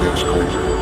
That's crazy.